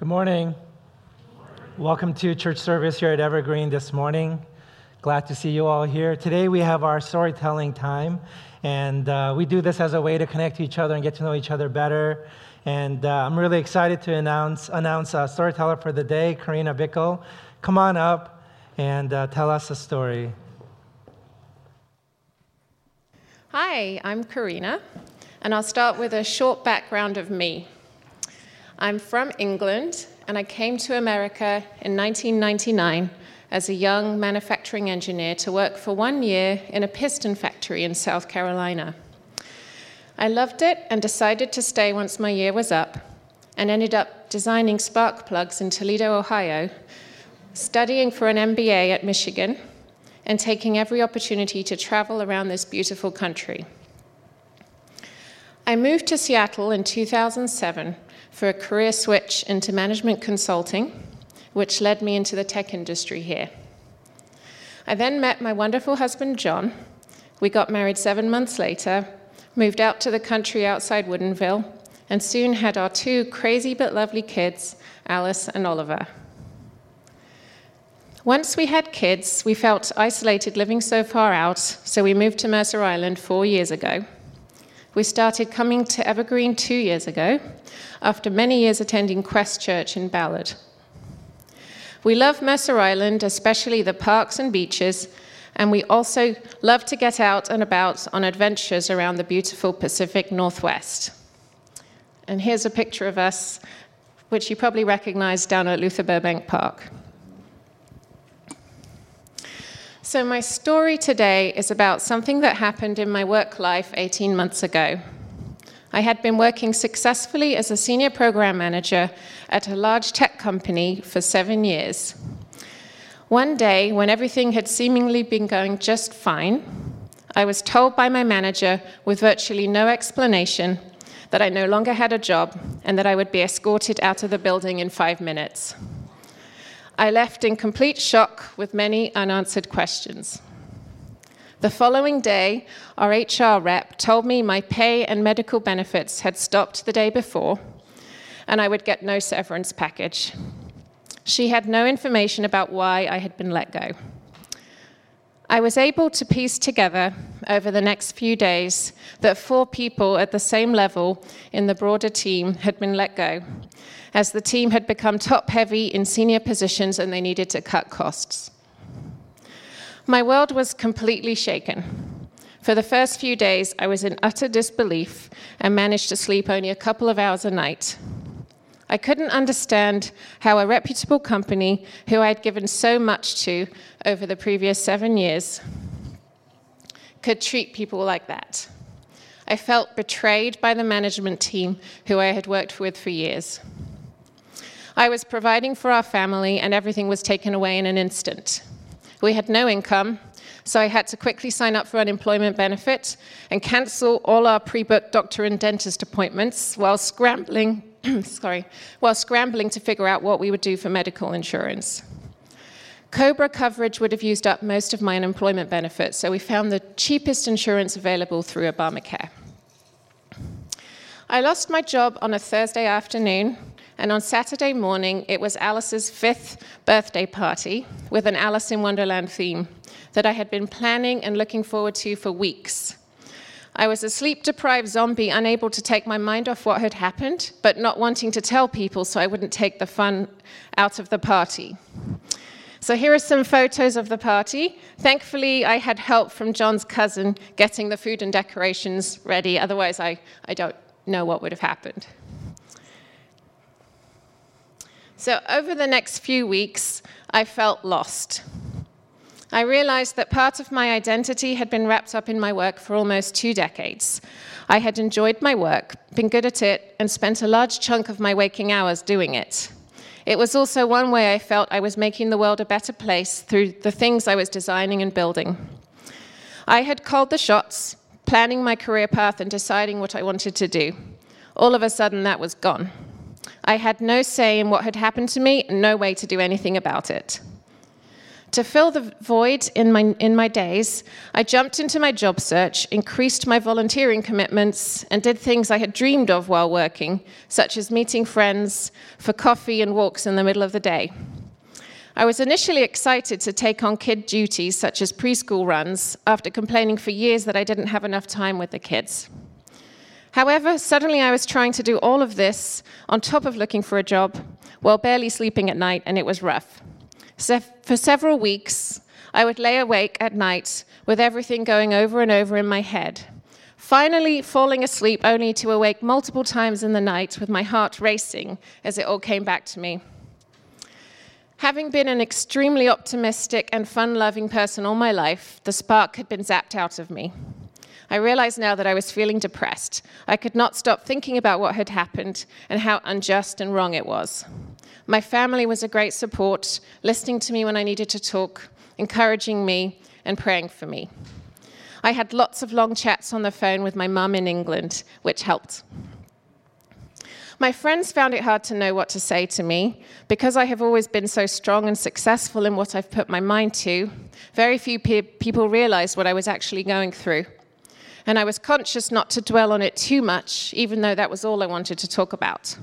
Good morning. Welcome to church service here at Evergreen this morning. Glad to see you all here. Today we have our storytelling time, and uh, we do this as a way to connect to each other and get to know each other better. And uh, I'm really excited to announce announce a storyteller for the day, Karina Bickle. Come on up and uh, tell us a story. Hi, I'm Karina, and I'll start with a short background of me. I'm from England, and I came to America in 1999 as a young manufacturing engineer to work for one year in a piston factory in South Carolina. I loved it and decided to stay once my year was up, and ended up designing spark plugs in Toledo, Ohio, studying for an MBA at Michigan, and taking every opportunity to travel around this beautiful country. I moved to Seattle in 2007 for a career switch into management consulting, which led me into the tech industry here. I then met my wonderful husband, John. We got married seven months later, moved out to the country outside Woodinville, and soon had our two crazy but lovely kids, Alice and Oliver. Once we had kids, we felt isolated living so far out, so we moved to Mercer Island four years ago. We started coming to Evergreen two years ago, after many years attending Quest Church in Ballard. We love Mercer Island, especially the parks and beaches, and we also love to get out and about on adventures around the beautiful Pacific Northwest. And here's a picture of us, which you probably recognize down at Luther Burbank Park. So, my story today is about something that happened in my work life 18 months ago. I had been working successfully as a senior program manager at a large tech company for seven years. One day, when everything had seemingly been going just fine, I was told by my manager, with virtually no explanation, that I no longer had a job and that I would be escorted out of the building in five minutes. I left in complete shock with many unanswered questions. The following day, our HR rep told me my pay and medical benefits had stopped the day before, and I would get no severance package. She had no information about why I had been let go. I was able to piece together over the next few days that four people at the same level in the broader team had been let go, as the team had become top heavy in senior positions and they needed to cut costs. My world was completely shaken. For the first few days, I was in utter disbelief and managed to sleep only a couple of hours a night. I couldn't understand how a reputable company, who I had given so much to over the previous seven years, could treat people like that. I felt betrayed by the management team who I had worked with for years. I was providing for our family, and everything was taken away in an instant. We had no income, so I had to quickly sign up for unemployment benefit and cancel all our pre-booked doctor and dentist appointments while scrambling, sorry, while scrambling to figure out what we would do for medical insurance. Cobra coverage would have used up most of my unemployment benefits, so we found the cheapest insurance available through Obamacare. I lost my job on a Thursday afternoon and on Saturday morning, it was Alice's fifth birthday party with an Alice in Wonderland theme that I had been planning and looking forward to for weeks. I was a sleep deprived zombie, unable to take my mind off what had happened, but not wanting to tell people so I wouldn't take the fun out of the party. So here are some photos of the party. Thankfully, I had help from John's cousin getting the food and decorations ready, otherwise, I, I don't know what would have happened. So, over the next few weeks, I felt lost. I realized that part of my identity had been wrapped up in my work for almost two decades. I had enjoyed my work, been good at it, and spent a large chunk of my waking hours doing it. It was also one way I felt I was making the world a better place through the things I was designing and building. I had called the shots, planning my career path and deciding what I wanted to do. All of a sudden, that was gone. I had no say in what had happened to me and no way to do anything about it. To fill the void in my, in my days, I jumped into my job search, increased my volunteering commitments, and did things I had dreamed of while working, such as meeting friends for coffee and walks in the middle of the day. I was initially excited to take on kid duties such as preschool runs after complaining for years that I didn't have enough time with the kids. However, suddenly I was trying to do all of this on top of looking for a job while barely sleeping at night, and it was rough. So for several weeks, I would lay awake at night with everything going over and over in my head. Finally, falling asleep only to awake multiple times in the night with my heart racing as it all came back to me. Having been an extremely optimistic and fun loving person all my life, the spark had been zapped out of me. I realized now that I was feeling depressed. I could not stop thinking about what had happened and how unjust and wrong it was. My family was a great support, listening to me when I needed to talk, encouraging me, and praying for me. I had lots of long chats on the phone with my mum in England, which helped. My friends found it hard to know what to say to me. Because I have always been so strong and successful in what I've put my mind to, very few pe- people realized what I was actually going through. And I was conscious not to dwell on it too much, even though that was all I wanted to talk about.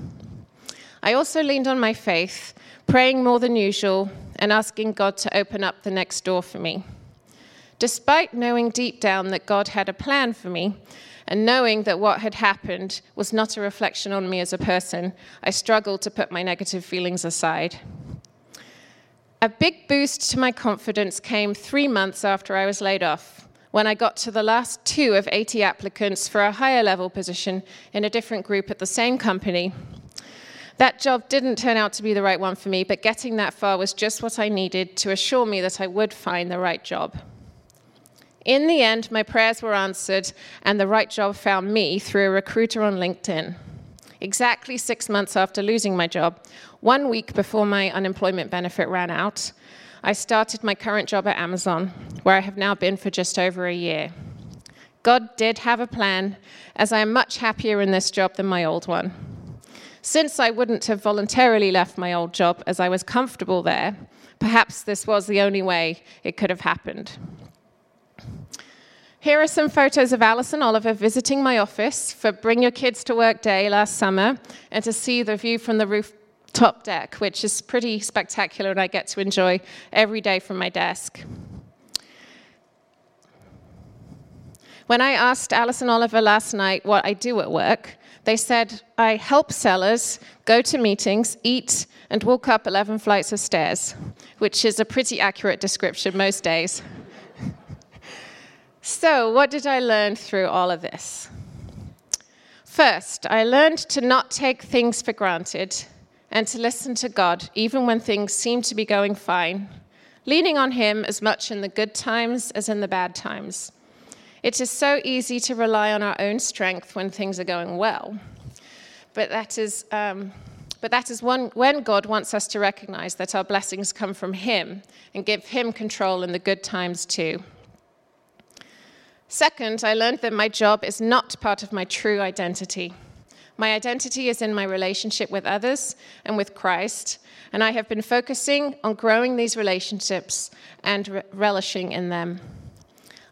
I also leaned on my faith, praying more than usual and asking God to open up the next door for me. Despite knowing deep down that God had a plan for me, and knowing that what had happened was not a reflection on me as a person, I struggled to put my negative feelings aside. A big boost to my confidence came three months after I was laid off, when I got to the last two of 80 applicants for a higher level position in a different group at the same company that job didn't turn out to be the right one for me, but getting that far was just what I needed to assure me that I would find the right job. In the end, my prayers were answered, and the right job found me through a recruiter on LinkedIn. Exactly six months after losing my job, one week before my unemployment benefit ran out, I started my current job at Amazon, where I have now been for just over a year. God did have a plan, as I am much happier in this job than my old one. Since I wouldn't have voluntarily left my old job as I was comfortable there, perhaps this was the only way it could have happened. Here are some photos of Alice and Oliver visiting my office for Bring Your Kids to Work Day last summer and to see the view from the rooftop deck, which is pretty spectacular and I get to enjoy every day from my desk. When I asked Alice and Oliver last night what I do at work, they said, I help sellers go to meetings, eat, and walk up 11 flights of stairs, which is a pretty accurate description most days. so, what did I learn through all of this? First, I learned to not take things for granted and to listen to God even when things seem to be going fine, leaning on Him as much in the good times as in the bad times. It is so easy to rely on our own strength when things are going well. But that is, um, but that is one, when God wants us to recognize that our blessings come from Him and give Him control in the good times too. Second, I learned that my job is not part of my true identity. My identity is in my relationship with others and with Christ, and I have been focusing on growing these relationships and re- relishing in them.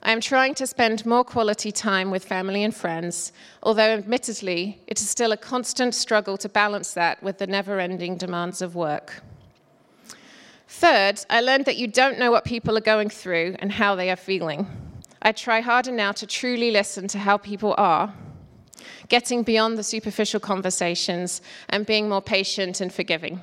I am trying to spend more quality time with family and friends, although admittedly, it is still a constant struggle to balance that with the never ending demands of work. Third, I learned that you don't know what people are going through and how they are feeling. I try harder now to truly listen to how people are, getting beyond the superficial conversations and being more patient and forgiving.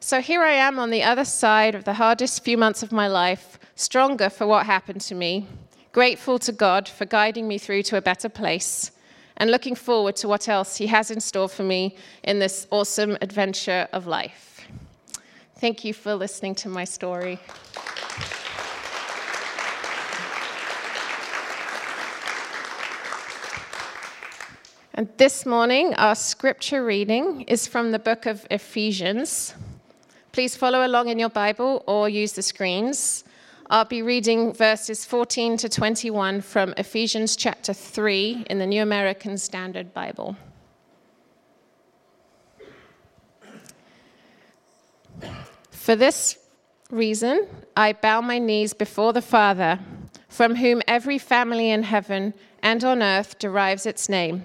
So here I am on the other side of the hardest few months of my life, stronger for what happened to me, grateful to God for guiding me through to a better place, and looking forward to what else He has in store for me in this awesome adventure of life. Thank you for listening to my story. And this morning, our scripture reading is from the book of Ephesians. Please follow along in your Bible or use the screens. I'll be reading verses 14 to 21 from Ephesians chapter 3 in the New American Standard Bible. For this, reason, I bow my knees before the Father, from whom every family in heaven and on earth derives its name,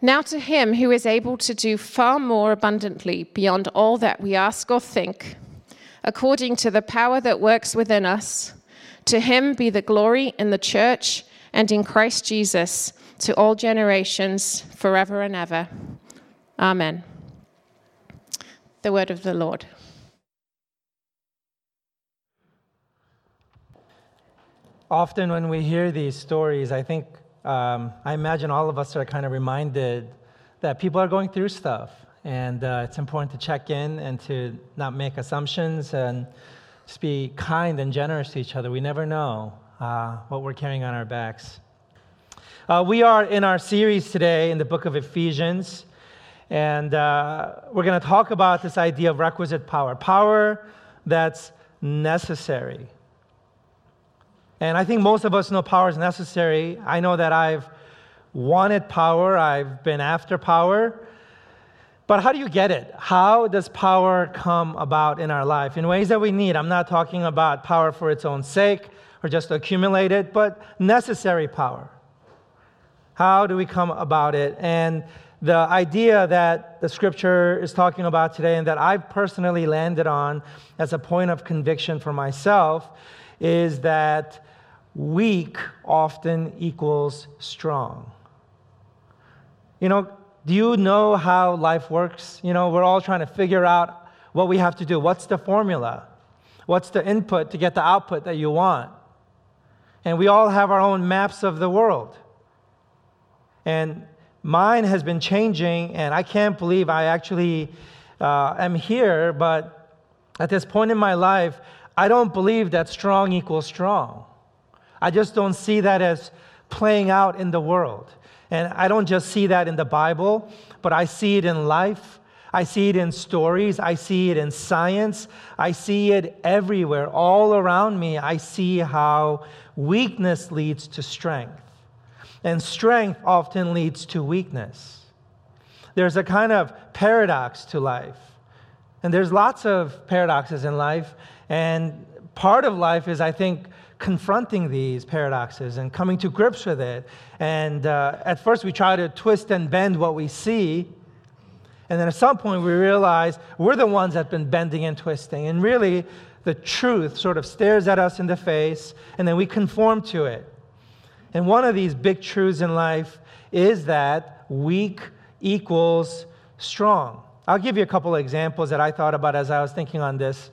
Now, to him who is able to do far more abundantly beyond all that we ask or think, according to the power that works within us, to him be the glory in the church and in Christ Jesus to all generations, forever and ever. Amen. The word of the Lord. Often, when we hear these stories, I think, um, I imagine all of us are kind of reminded that people are going through stuff. And uh, it's important to check in and to not make assumptions and just be kind and generous to each other. We never know uh, what we're carrying on our backs. Uh, we are in our series today in the book of Ephesians. And uh, we're going to talk about this idea of requisite power power that's necessary. And I think most of us know power is necessary. I know that I've wanted power, I've been after power. But how do you get it? How does power come about in our life in ways that we need? I'm not talking about power for its own sake or just to accumulate it, but necessary power. How do we come about it? And the idea that the scripture is talking about today and that I've personally landed on as a point of conviction for myself is that weak often equals strong. You know, do you know how life works? You know, we're all trying to figure out what we have to do. What's the formula? What's the input to get the output that you want? And we all have our own maps of the world. And mine has been changing, and I can't believe I actually uh, am here. But at this point in my life, I don't believe that strong equals strong. I just don't see that as playing out in the world. And I don't just see that in the Bible, but I see it in life. I see it in stories. I see it in science. I see it everywhere. All around me, I see how weakness leads to strength. And strength often leads to weakness. There's a kind of paradox to life. And there's lots of paradoxes in life. And part of life is, I think, confronting these paradoxes and coming to grips with it. And uh, at first, we try to twist and bend what we see. And then at some point, we realize we're the ones that have been bending and twisting. And really, the truth sort of stares at us in the face, and then we conform to it. And one of these big truths in life is that weak equals strong. I'll give you a couple of examples that I thought about as I was thinking on this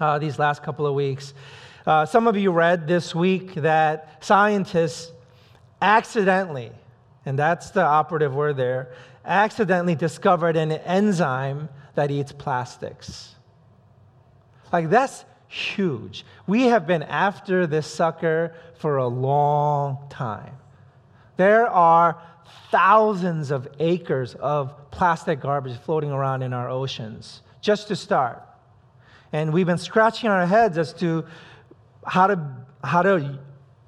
uh, these last couple of weeks. Uh, some of you read this week that scientists accidentally, and that's the operative word there, accidentally discovered an enzyme that eats plastics. Like, that's huge. We have been after this sucker for a long time. There are thousands of acres of plastic garbage floating around in our oceans, just to start. And we've been scratching our heads as to how to, how to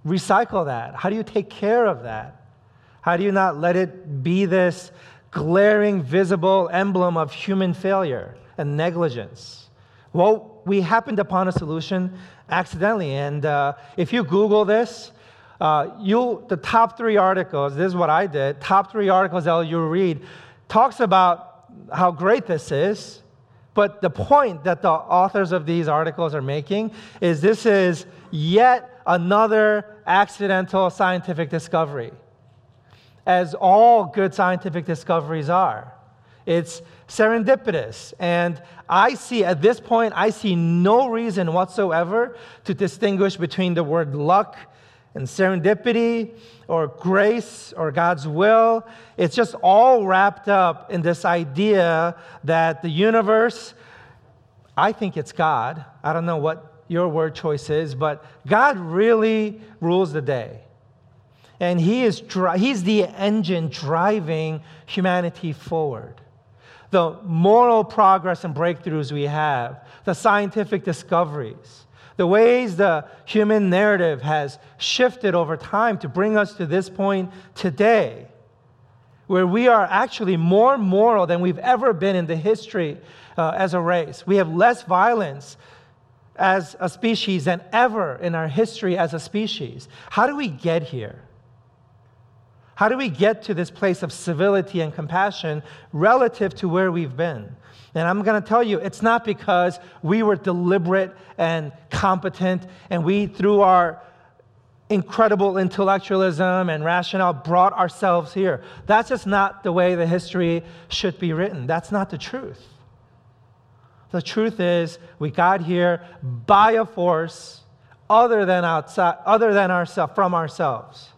recycle that. How do you take care of that? How do you not let it be this glaring, visible emblem of human failure and negligence? Well, we happened upon a solution accidentally. And uh, if you Google this, uh, you the top three articles. This is what I did. Top three articles that you read talks about how great this is. But the point that the authors of these articles are making is this is yet another accidental scientific discovery, as all good scientific discoveries are. It's serendipitous. And I see, at this point, I see no reason whatsoever to distinguish between the word luck and serendipity or grace or God's will. It's just all wrapped up in this idea that the universe, I think it's God. I don't know what your word choice is, but God really rules the day. And he is dri- He's the engine driving humanity forward. The moral progress and breakthroughs we have, the scientific discoveries, the ways the human narrative has shifted over time to bring us to this point today, where we are actually more moral than we've ever been in the history uh, as a race. We have less violence as a species than ever in our history as a species. How do we get here? How do we get to this place of civility and compassion relative to where we've been? And I'm going to tell you, it's not because we were deliberate and competent and we, through our incredible intellectualism and rationale, brought ourselves here. That's just not the way the history should be written. That's not the truth. The truth is, we got here by a force other than outside, other than ourselves, from ourselves.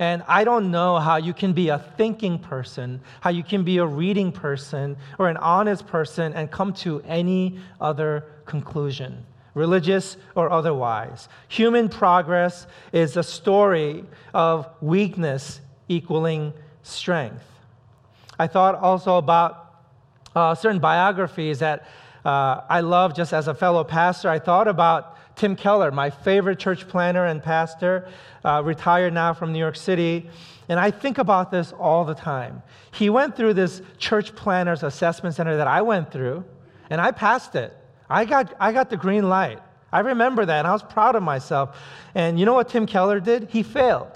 And I don't know how you can be a thinking person, how you can be a reading person or an honest person and come to any other conclusion, religious or otherwise. Human progress is a story of weakness equaling strength. I thought also about uh, certain biographies that uh, I love just as a fellow pastor. I thought about Tim Keller, my favorite church planter and pastor, uh, retired now from New York City. And I think about this all the time. He went through this church planters assessment center that I went through, and I passed it. I got, I got the green light. I remember that, and I was proud of myself. And you know what Tim Keller did? He failed.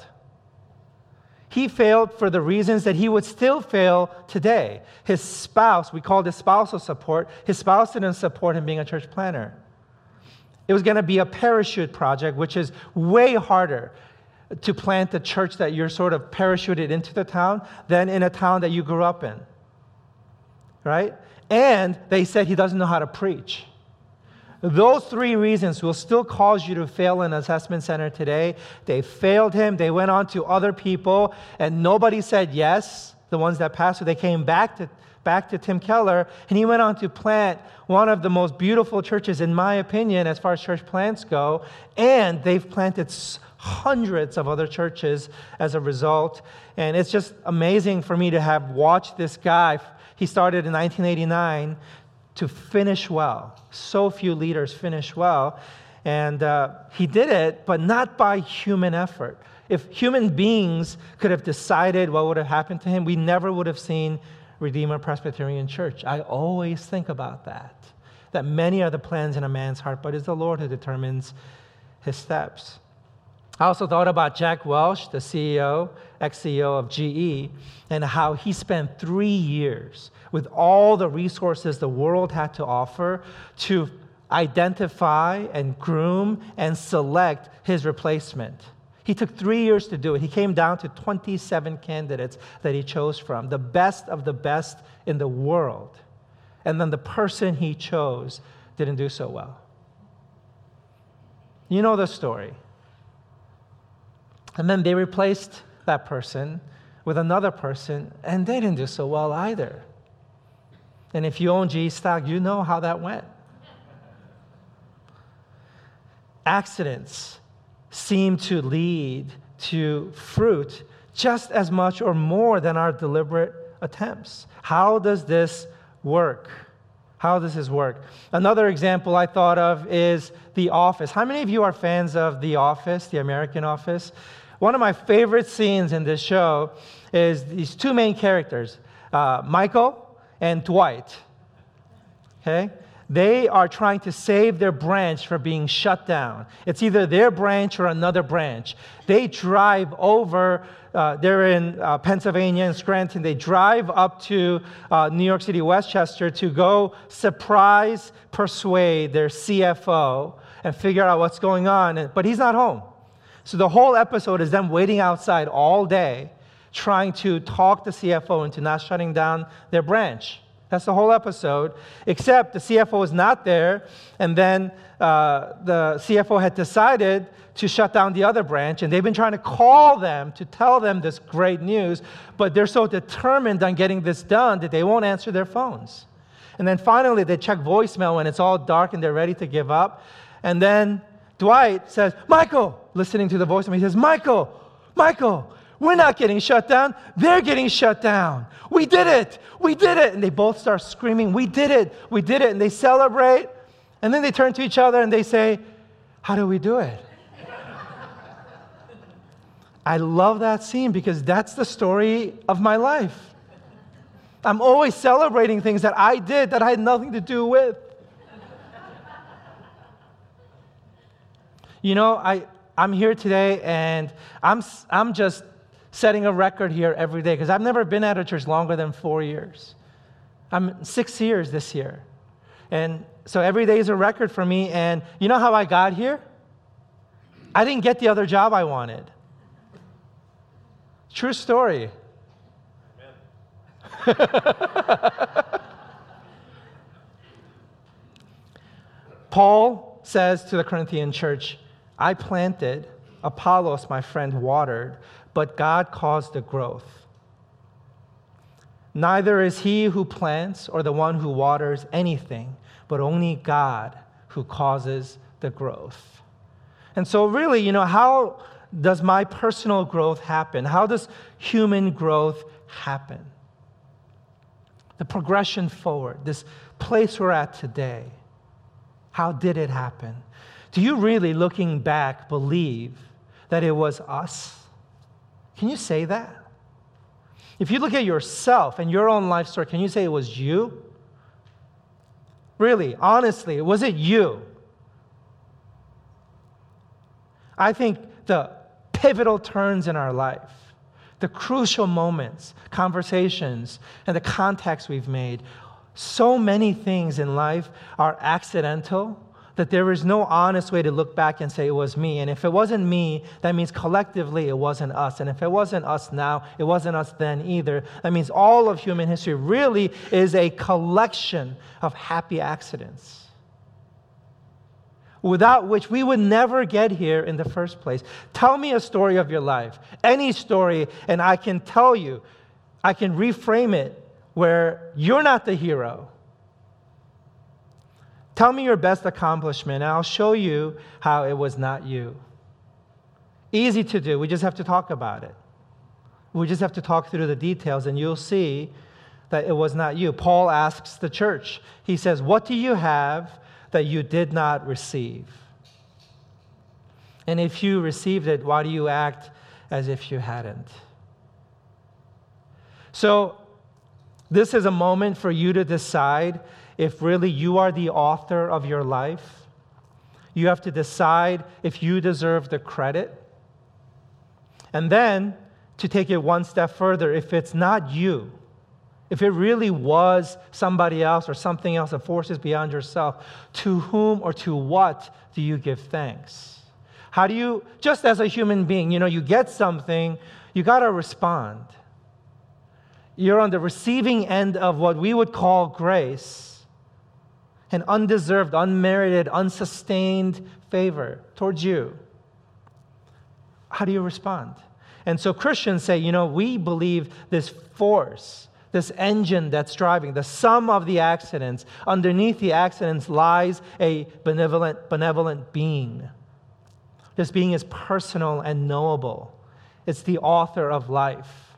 He failed for the reasons that he would still fail today. His spouse, we called it spousal support, his spouse didn't support him being a church planter. It was going to be a parachute project, which is way harder to plant a church that you're sort of parachuted into the town than in a town that you grew up in. Right? And they said he doesn't know how to preach. Those three reasons will still cause you to fail an assessment center today. They failed him. They went on to other people, and nobody said yes. The ones that passed, so they came back to back to Tim Keller, and he went on to plant one of the most beautiful churches, in my opinion, as far as church plants go, and they've planted hundreds of other churches as a result. And it's just amazing for me to have watched this guy. He started in 1989 to finish well. So few leaders finish well. And uh, he did it, but not by human effort. If human beings could have decided what would have happened to him, we never would have seen Redeemer Presbyterian Church. I always think about that. That many are the plans in a man's heart, but it's the Lord who determines his steps. I also thought about Jack Welch, the CEO, ex CEO of GE, and how he spent three years with all the resources the world had to offer to identify and groom and select his replacement. He took three years to do it. He came down to 27 candidates that he chose from, the best of the best in the world. And then the person he chose didn't do so well. You know the story. And then they replaced that person with another person, and they didn't do so well either. And if you own GE stock, you know how that went. Accidents seem to lead to fruit just as much or more than our deliberate attempts. How does this work? How does this work? Another example I thought of is The Office. How many of you are fans of The Office, the American Office? One of my favorite scenes in this show is these two main characters, uh, Michael and Dwight. Okay? They are trying to save their branch from being shut down. It's either their branch or another branch. They drive over, uh, they're in uh, Pennsylvania and Scranton. They drive up to uh, New York City, Westchester to go surprise, persuade their CFO and figure out what's going on. But he's not home. So the whole episode is them waiting outside all day, trying to talk the CFO into not shutting down their branch. That's the whole episode, except the CFO is not there, and then uh, the CFO had decided to shut down the other branch, and they've been trying to call them to tell them this great news, but they're so determined on getting this done that they won't answer their phones. And then finally, they check voicemail when it's all dark and they're ready to give up. And then Dwight says, Michael, listening to the voicemail, he says, Michael, Michael, we're not getting shut down. They're getting shut down. We did it. We did it. And they both start screaming, We did it. We did it. And they celebrate. And then they turn to each other and they say, How do we do it? I love that scene because that's the story of my life. I'm always celebrating things that I did that I had nothing to do with. you know, I, I'm here today and I'm, I'm just setting a record here every day because I've never been at a church longer than four years. I'm six years this year. And so every day is a record for me. And you know how I got here? I didn't get the other job I wanted. True story. Paul says to the Corinthian church, I planted, Apollos, my friend, watered, but God caused the growth. Neither is he who plants or the one who waters anything, but only God who causes the growth. And so, really, you know, how does my personal growth happen? How does human growth happen? The progression forward, this place we're at today. How did it happen? Do you really, looking back, believe that it was us? Can you say that? If you look at yourself and your own life story, can you say it was you? Really, honestly, was it you? I think the pivotal turns in our life, the crucial moments, conversations, and the contacts we've made, so many things in life are accidental that there is no honest way to look back and say it was me. And if it wasn't me, that means collectively it wasn't us. And if it wasn't us now, it wasn't us then either. That means all of human history really is a collection of happy accidents without which we would never get here in the first place. Tell me a story of your life, any story, and I can tell you, I can reframe it where you're not the hero Tell me your best accomplishment, and I'll show you how it was not you. Easy to do. We just have to talk about it. We just have to talk through the details, and you'll see that it was not you. Paul asks the church, he says, What do you have that you did not receive? And if you received it, why do you act as if you hadn't? So, this is a moment for you to decide if really you are the author of your life. You have to decide if you deserve the credit. And then to take it one step further, if it's not you, if it really was somebody else or something else, that forces beyond yourself, to whom or to what do you give thanks? How do you, just as a human being, you know, you get something, you got to respond. You're on the receiving end of what we would call grace an undeserved, unmerited, unsustained favor towards you. How do you respond? And so Christians say, you know, we believe this force, this engine that's driving, the sum of the accidents, underneath the accidents lies a benevolent, benevolent being. This being is personal and knowable. It's the author of life.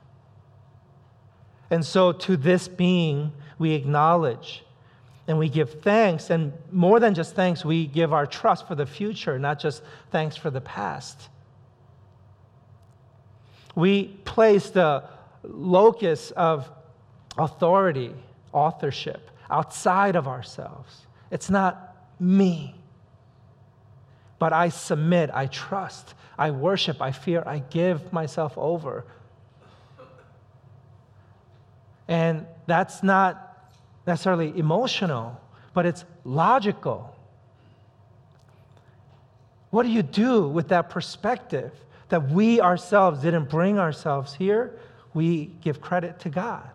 And so to this being, we acknowledge and we give thanks. And more than just thanks, we give our trust for the future, not just thanks for the past. We place the locus of authority, authorship, outside of ourselves. It's not me. But I submit, I trust, I worship, I fear, I give myself over. And that's not necessarily emotional, but it's logical. What do you do with that perspective that we ourselves didn't bring ourselves here? We give credit to God.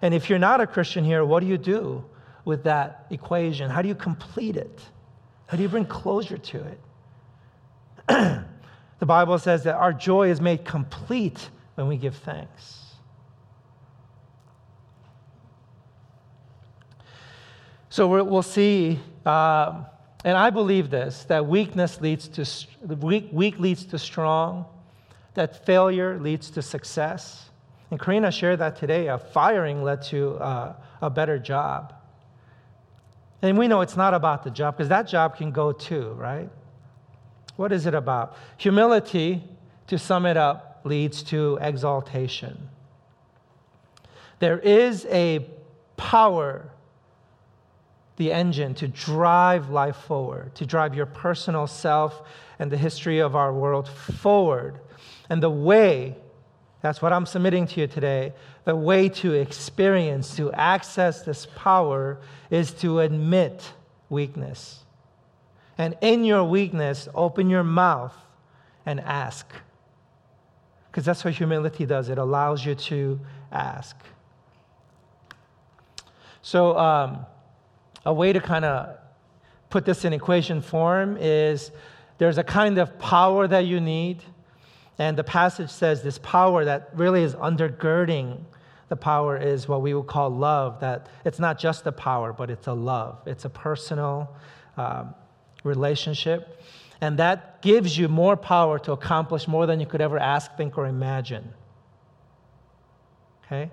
And if you're not a Christian here, what do you do with that equation? How do you complete it? How do you bring closure to it? the Bible says that our joy is made complete when we give thanks. So we'll see, uh, and I believe this that weakness leads to weak, weak leads to strong, that failure leads to success. And Karina shared that today. A firing led to uh, a better job. And we know it's not about the job because that job can go too, right? What is it about? Humility, to sum it up, leads to exaltation. There is a power, the engine, to drive life forward, to drive your personal self and the history of our world forward. And the way, that's what I'm submitting to you today, the way to experience, to access this power is to admit weakness. And in your weakness, open your mouth and ask. Because that's what humility does it allows you to ask. So, um, a way to kind of put this in equation form is there's a kind of power that you need. And the passage says this power that really is undergirding the power is what we would call love, that it's not just a power, but it's a love. It's a personal um, relationship. And that gives you more power to accomplish more than you could ever ask, think, or imagine. Okay?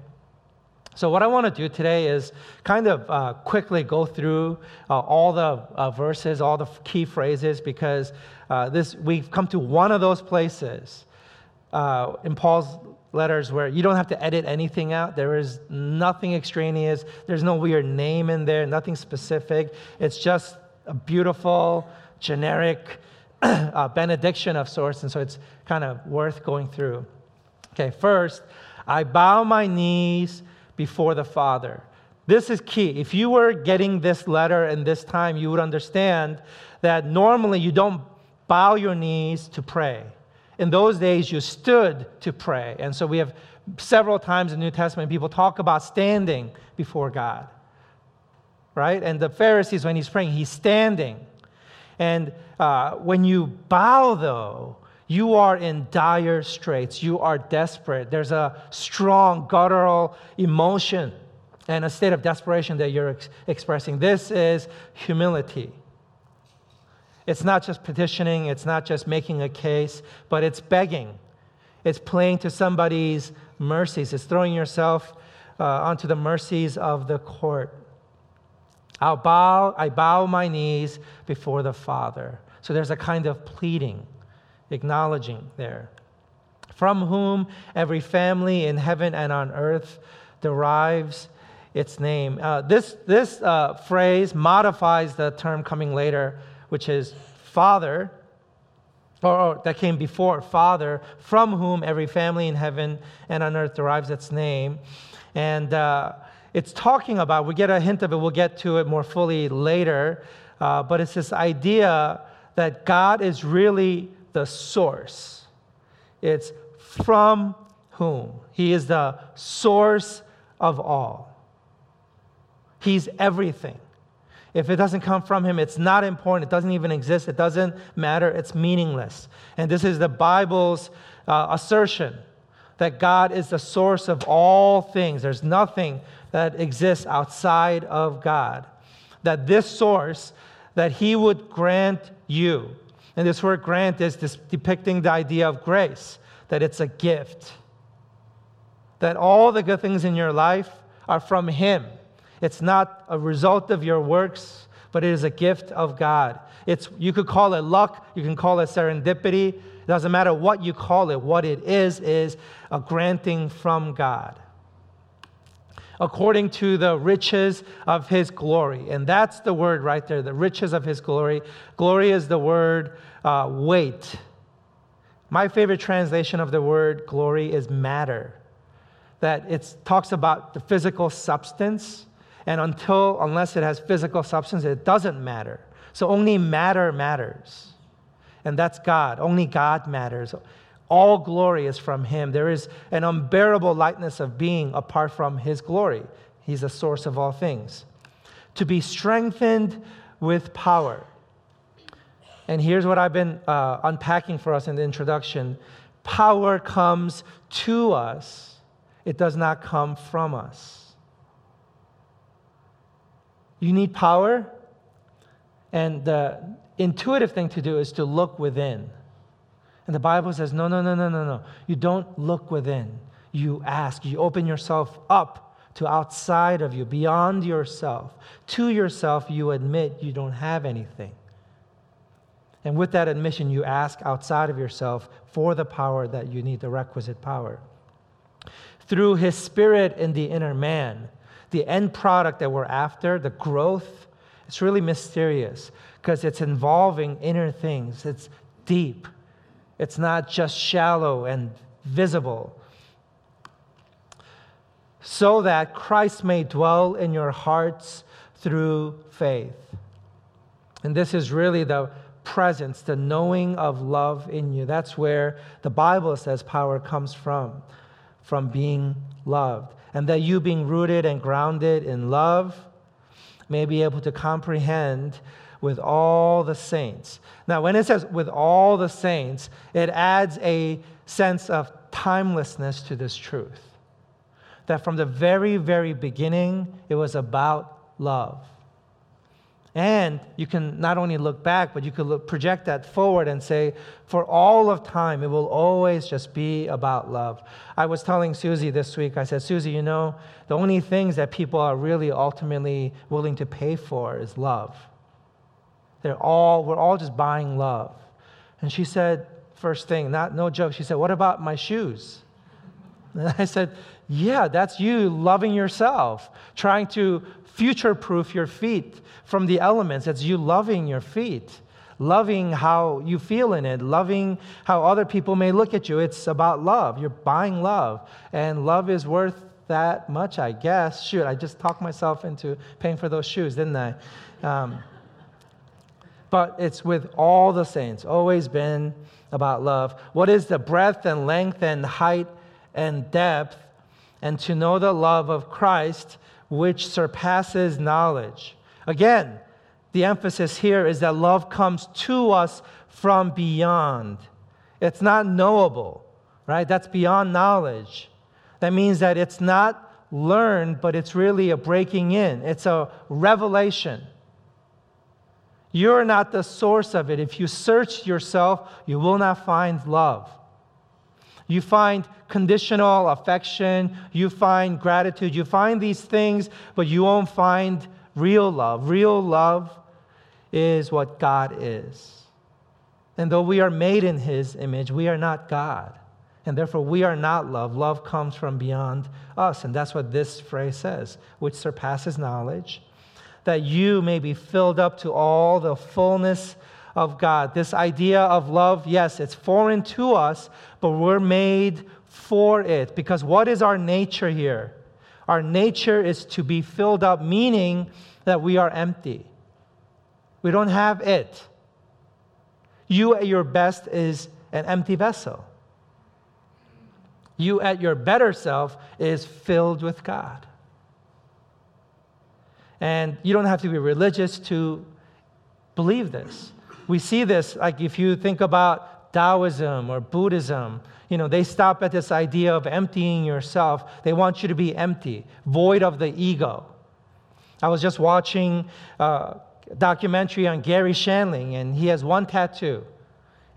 So, what I want to do today is kind of uh, quickly go through uh, all the uh, verses, all the key phrases, because uh, this, we've come to one of those places uh, in Paul's letters where you don't have to edit anything out. There is nothing extraneous, there's no weird name in there, nothing specific. It's just a beautiful, generic uh, benediction of sorts, and so it's kind of worth going through. Okay, first, I bow my knees before the Father. This is key. If you were getting this letter in this time, you would understand that normally you don't bow your knees to pray. In those days, you stood to pray. And so we have several times in the New Testament, people talk about standing before God. Right? And the Pharisees, when he's praying, he's standing. And uh, when you bow, though, you are in dire straits. You are desperate. There's a strong guttural emotion and a state of desperation that you're ex- expressing. This is humility. It's not just petitioning, it's not just making a case, but it's begging. It's playing to somebody's mercies, it's throwing yourself uh, onto the mercies of the court. I'll bow, I bow my knees before the Father. So there's a kind of pleading, acknowledging there. From whom every family in heaven and on earth derives its name. Uh, this this uh, phrase modifies the term coming later, which is Father, or, or, that came before Father, from whom every family in heaven and on earth derives its name. And uh, it's talking about, we get a hint of it, we'll get to it more fully later, uh, but it's this idea that God is really the source. It's from whom? He is the source of all. He's everything. If it doesn't come from him, it's not important. It doesn't even exist. It doesn't matter. It's meaningless. And this is the Bible's uh, assertion that God is the source of all things. There's nothing that exists outside of God. That this source, that He would grant you. And this word grant is depicting the idea of grace, that it's a gift. That all the good things in your life are from Him. It's not a result of your works, but it is a gift of God. It's, you could call it luck, you can call it serendipity. It doesn't matter what you call it. What it is, is a granting from God according to the riches of his glory. And that's the word right there, the riches of his glory. Glory is the word uh, weight. My favorite translation of the word glory is matter, that it talks about the physical substance. And until, unless it has physical substance, it doesn't matter. So only matter matters. And that's God. Only God matters. All glory is from Him. There is an unbearable lightness of being apart from His glory. He's the source of all things. To be strengthened with power. And here's what I've been uh, unpacking for us in the introduction power comes to us, it does not come from us. You need power, and the intuitive thing to do is to look within. And the Bible says, no, no, no, no, no, no. You don't look within. You ask. You open yourself up to outside of you, beyond yourself. To yourself, you admit you don't have anything. And with that admission, you ask outside of yourself for the power that you need, the requisite power. Through his spirit in the inner man, the end product that we're after, the growth, it's really mysterious because it's involving inner things. It's deep, it's not just shallow and visible. So that Christ may dwell in your hearts through faith. And this is really the presence, the knowing of love in you. That's where the Bible says power comes from, from being loved. And that you, being rooted and grounded in love, may be able to comprehend with all the saints. Now, when it says with all the saints, it adds a sense of timelessness to this truth. That from the very, very beginning, it was about love. And you can not only look back, but you can look, project that forward and say, for all of time, it will always just be about love. I was telling Susie this week, I said, Susie, you know, the only things that people are really ultimately willing to pay for is love. They're all, we're all just buying love. And she said, first thing, not no joke, she said, What about my shoes? And I said, Yeah, that's you loving yourself, trying to future proof your feet from the elements. It's you loving your feet, loving how you feel in it, loving how other people may look at you. It's about love. You're buying love. And love is worth that much, I guess. Shoot, I just talked myself into paying for those shoes, didn't I? Um, but it's with all the saints, always been about love. What is the breadth and length and height and depth? And to know the love of Christ which surpasses knowledge. Again, the emphasis here is that love comes to us from beyond. It's not knowable, right? That's beyond knowledge. That means that it's not learned, but it's really a breaking in, it's a revelation. You're not the source of it. If you search yourself, you will not find love. You find conditional affection, you find gratitude, you find these things, but you won't find real love. Real love is what God is. And though we are made in His image, we are not God. And therefore, we are not love. Love comes from beyond us. And that's what this phrase says, which surpasses knowledge, that you may be filled up to all the fullness of God. This idea of love, yes, it's foreign to us, but we're made for it. Because what is our nature here? Our nature is to be filled up, meaning that we are empty. We don't have it. You at your best is an empty vessel. You at your better self is filled with God. And you don't have to be religious to believe this. We see this, like if you think about Taoism or Buddhism, you know, they stop at this idea of emptying yourself. They want you to be empty, void of the ego. I was just watching a documentary on Garry Shandling, and he has one tattoo.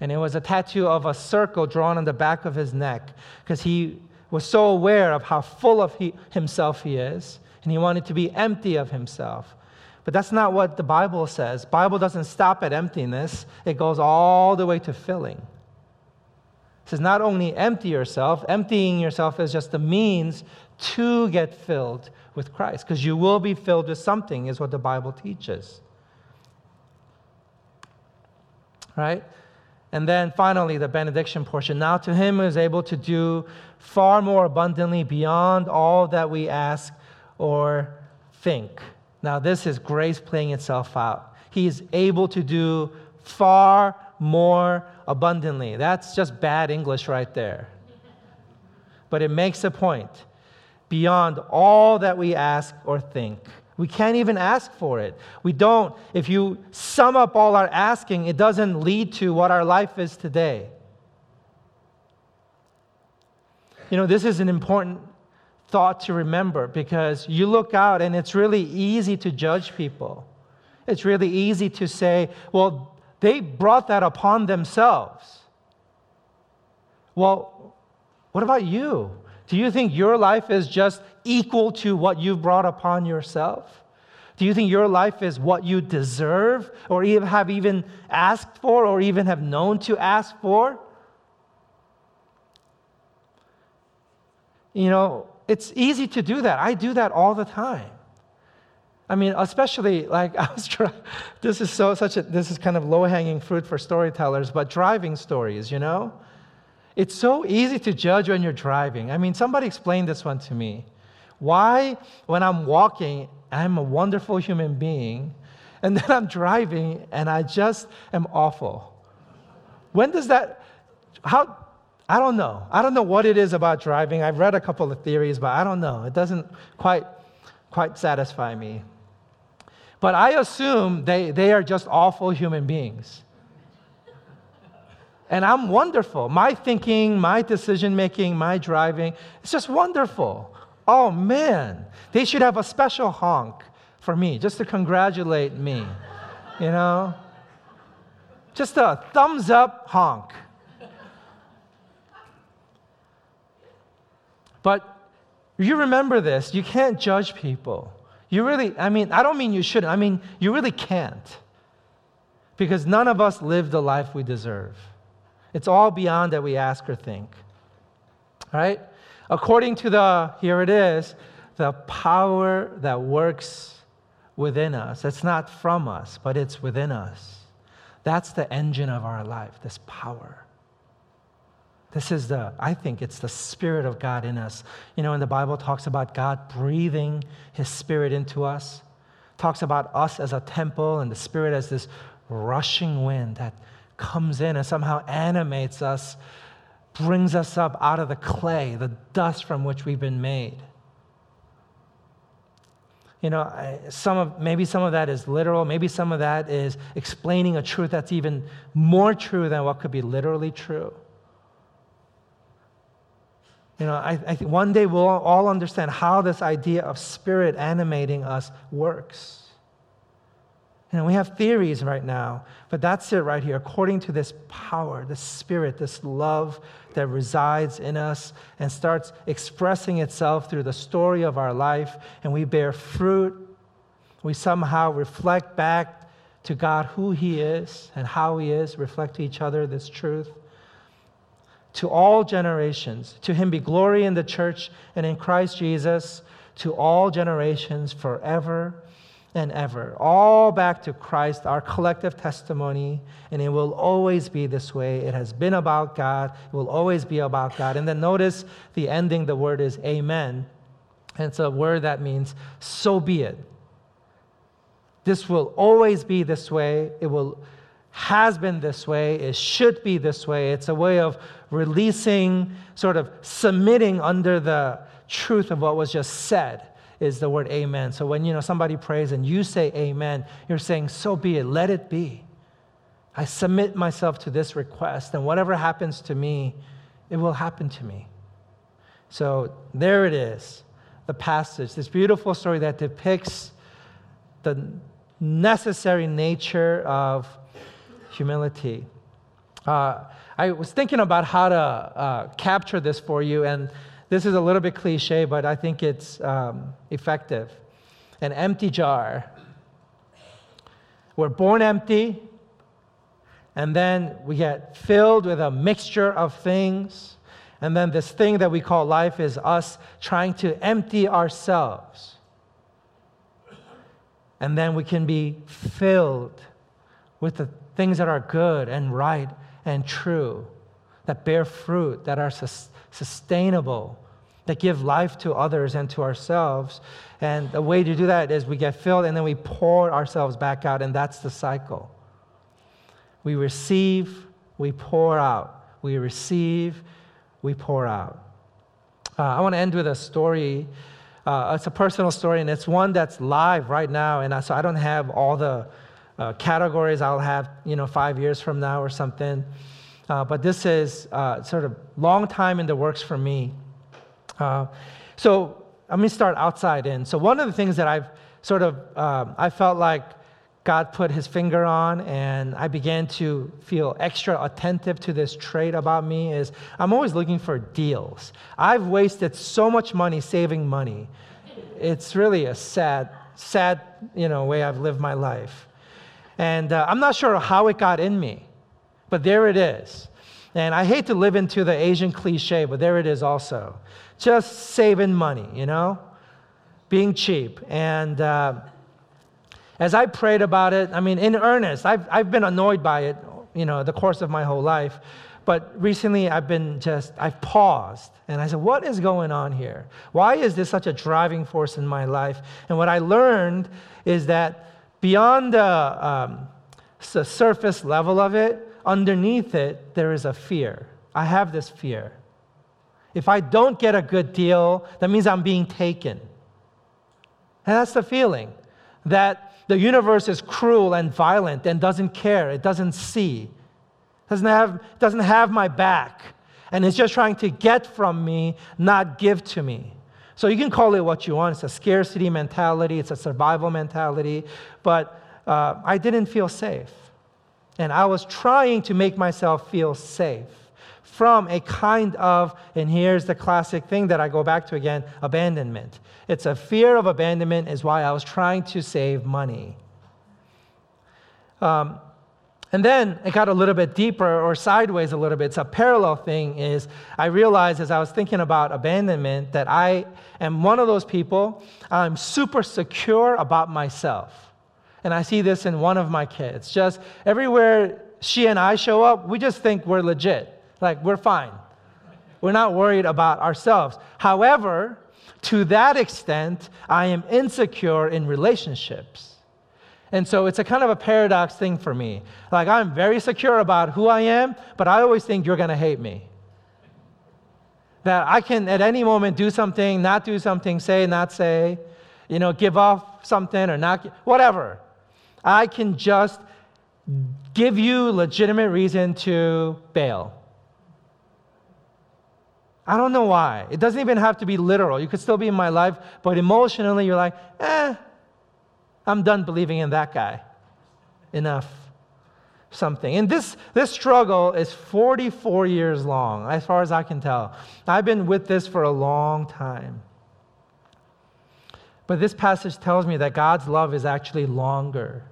And it was a tattoo of a circle drawn on the back of his neck because he was so aware of how full of he, himself he is, and he wanted to be empty of himself. But that's not what the Bible says. Bible doesn't stop at emptiness. It goes all the way to filling. It says not only empty yourself, emptying yourself is just the means to get filled with Christ, because you will be filled with something, is what the Bible teaches. Right? And then finally, the benediction portion. Now to him who is able to do far more abundantly beyond all that we ask or think. Now, this is grace playing itself out. He is able to do far more abundantly. That's just bad English right there. But it makes a point beyond all that we ask or think. We can't even ask for it. We don't. If you sum up all our asking, it doesn't lead to what our life is today. You know, this is an important thought to remember because you look out and it's really easy to judge people. It's really easy to say, well, they brought that upon themselves. Well, what about you? Do you think your life is just equal to what you've brought upon yourself? Do you think your life is what you deserve or have even asked for or even have known to ask for? You know, it's easy to do that. I do that all the time. I mean, especially like I was trying, this is so such a this is kind of low-hanging fruit for storytellers, but driving stories, you know? It's so easy to judge when you're driving. I mean, somebody explained this one to me. Why, when I'm walking, I'm a wonderful human being, and then I'm driving and I just am awful? When does that, how, I don't know. I don't know what it is about driving. I've read a couple of theories, but I don't know. It doesn't quite, quite satisfy me. But I assume they, they are just awful human beings. And I'm wonderful. My thinking, my decision making, my driving, it's just wonderful. Oh man, they should have a special honk for me just to congratulate me. You know? Just a thumbs up honk. But you remember this you can't judge people. You really, I mean, I don't mean you shouldn't, I mean, you really can't. Because none of us live the life we deserve. It's all beyond that we ask or think. Right? According to the, here it is, the power that works within us. It's not from us, but it's within us. That's the engine of our life, this power. This is the, I think it's the Spirit of God in us. You know, when the Bible talks about God breathing His Spirit into us, talks about us as a temple and the Spirit as this rushing wind that comes in and somehow animates us, brings us up out of the clay, the dust from which we've been made. You know, some of, maybe some of that is literal. Maybe some of that is explaining a truth that's even more true than what could be literally true. You know, I, I think one day we'll all understand how this idea of spirit animating us works. You know, we have theories right now, but that's it right here. According to this power, this spirit, this love that resides in us and starts expressing itself through the story of our life, and we bear fruit, we somehow reflect back to God who He is and how He is, reflect to each other this truth to all generations. To him be glory in the church and in Christ Jesus to all generations forever and ever. All back to Christ, our collective testimony, and it will always be this way. It has been about God, it will always be about God. And then notice the ending, the word is amen. And it's a word that means so be it. This will always be this way. It will has been this way, it should be this way. It's a way of releasing, sort of submitting under the truth of what was just said is the word amen. So when you know somebody prays and you say amen, you're saying, so be it, let it be. I submit myself to this request, and whatever happens to me, it will happen to me. So there it is, the passage, this beautiful story that depicts the necessary nature of humility. Uh, I was thinking about how to uh, capture this for you, and this is a little bit cliche, but I think it's um, effective. An empty jar. We're born empty, and then we get filled with a mixture of things. And then this thing that we call life is us trying to empty ourselves. And then we can be filled with the things that are good and right and true, that bear fruit, that are sus- sustainable, that give life to others and to ourselves. And the way to do that is we get filled and then we pour ourselves back out, and that's the cycle. We receive, we pour out. We receive, we pour out. Uh, I want to end with a story. Uh, it's a personal story, and it's one that's live right now. And I, so I don't have all the uh, categories I'll have, you know, five years from now or something. Uh, but this is uh, sort of long time in the works for me. Uh, so let me start outside in. So, one of the things that I've sort of, um, I felt like God put his finger on, and I began to feel extra attentive to this trait about me is I'm always looking for deals. I've wasted so much money saving money. It's really a sad, sad, you know, way I've lived my life. And uh, I'm not sure how it got in me, but there it is. And I hate to live into the Asian cliche, but there it is also. Just saving money, you know, being cheap. And uh, as I prayed about it, I mean, in earnest, I've, I've been annoyed by it, you know, the course of my whole life. But recently I've been just, I've paused and I said, what is going on here? Why is this such a driving force in my life? And what I learned is that beyond the, um, surface level of it, underneath it, there is a fear. I have this fear. If I don't get a good deal, that means I'm being taken. And that's the feeling that the universe is cruel and violent and doesn't care, it doesn't see, doesn't have, doesn't have my back, and it's just trying to get from me, not give to me. So you can call it what you want. It's a scarcity mentality, it's a survival mentality, but uh, I didn't feel safe. And I was trying to make myself feel safe from a kind of, and here's the classic thing that I go back to again abandonment. It's a fear of abandonment, is why I was trying to save money. Um, and then it got a little bit deeper or sideways a little bit. It's a parallel thing is I realized as I was thinking about abandonment that I am one of those people, I'm super secure about myself. And I see this in one of my kids. Just everywhere she and I show up, we just think we're legit. Like, we're fine. We're not worried about ourselves. However, to that extent, I am insecure in relationships. And so it's a kind of a paradox thing for me. Like, I'm very secure about who I am, but I always think you're going to hate me. That I can at any moment do something, not do something, say, not say, you know, give off something or not, whatever. I can just give you legitimate reason to bail. I don't know why. It doesn't even have to be literal. You could still be in my life, but emotionally, you're like, eh, I'm done believing in that guy. Enough. Something. And this, this struggle is 44 years long, as far as I can tell. I've been with this for a long time. But this passage tells me that God's love is actually longer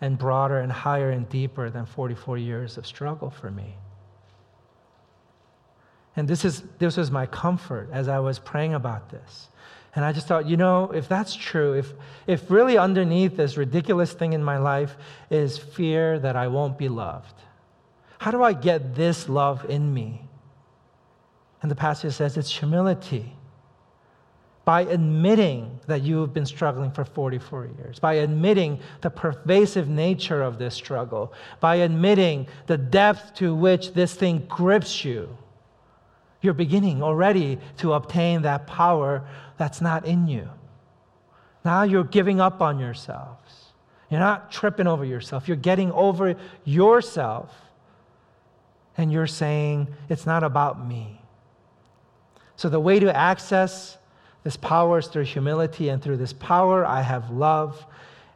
and broader and higher and deeper than 44 years of struggle for me. And this, is, this was my comfort as I was praying about this. And I just thought, you know, if that's true, if, if really underneath this ridiculous thing in my life is fear that I won't be loved, how do I get this love in me? And the passage says it's humility. By admitting that you have been struggling for 44 years, by admitting the pervasive nature of this struggle, by admitting the depth to which this thing grips you, you're beginning already to obtain that power that's not in you. Now you're giving up on yourselves. You're not tripping over yourself. You're getting over yourself. And you're saying, it's not about me. So the way to access this power is through humility, and through this power, I have love.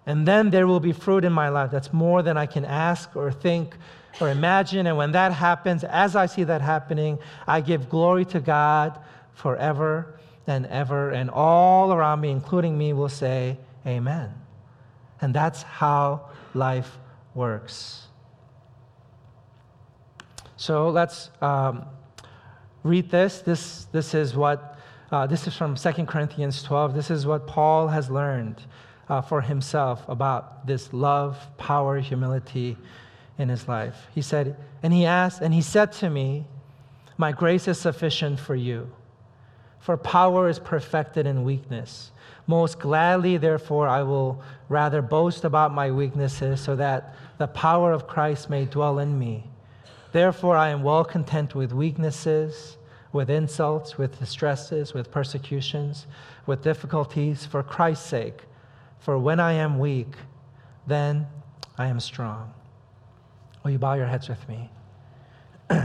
And then there will be fruit in my life that's more than I can ask or think or imagine. And when that happens, as I see that happening, I give glory to God forever and ever. And all around me, including me, will say, Amen. And that's how life works. So let's um, read this. This, this is what. Uh, this is from 2 Corinthians 12. This is what Paul has learned uh, for himself about this love, power, humility, in his life. He said, and he asked, and he said to me, My grace is sufficient for you, for power is perfected in weakness. Most gladly, therefore, I will rather boast about my weaknesses so that the power of Christ may dwell in me. Therefore, I am well content with weaknesses, with insults, with distresses, with persecutions, with difficulties, for Christ's sake. For when I am weak, then I am strong. Will you bow your heads with me?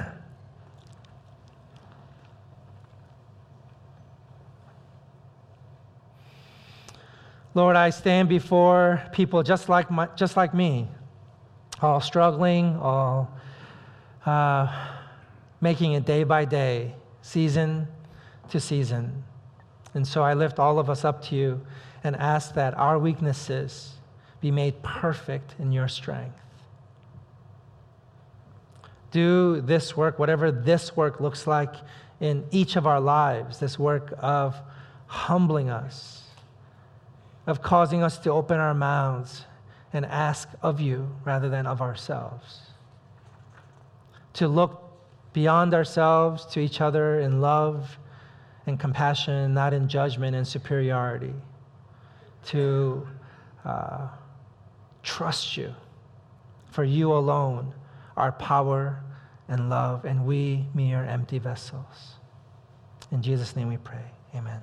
Lord, I stand before people just like, my, just like me, all struggling, all uh, making it day by day, season to season. And so I lift all of us up to you and ask that our weaknesses be made perfect in your strength. Do this work, whatever this work looks like in each of our lives, this work of humbling us, of causing us to open our mouths and ask of you rather than of ourselves. To look beyond ourselves to each other in love and compassion, not in judgment and superiority. To uh, trust you, for you alone are power and love, and we mere empty vessels. In Jesus' name we pray. Amen.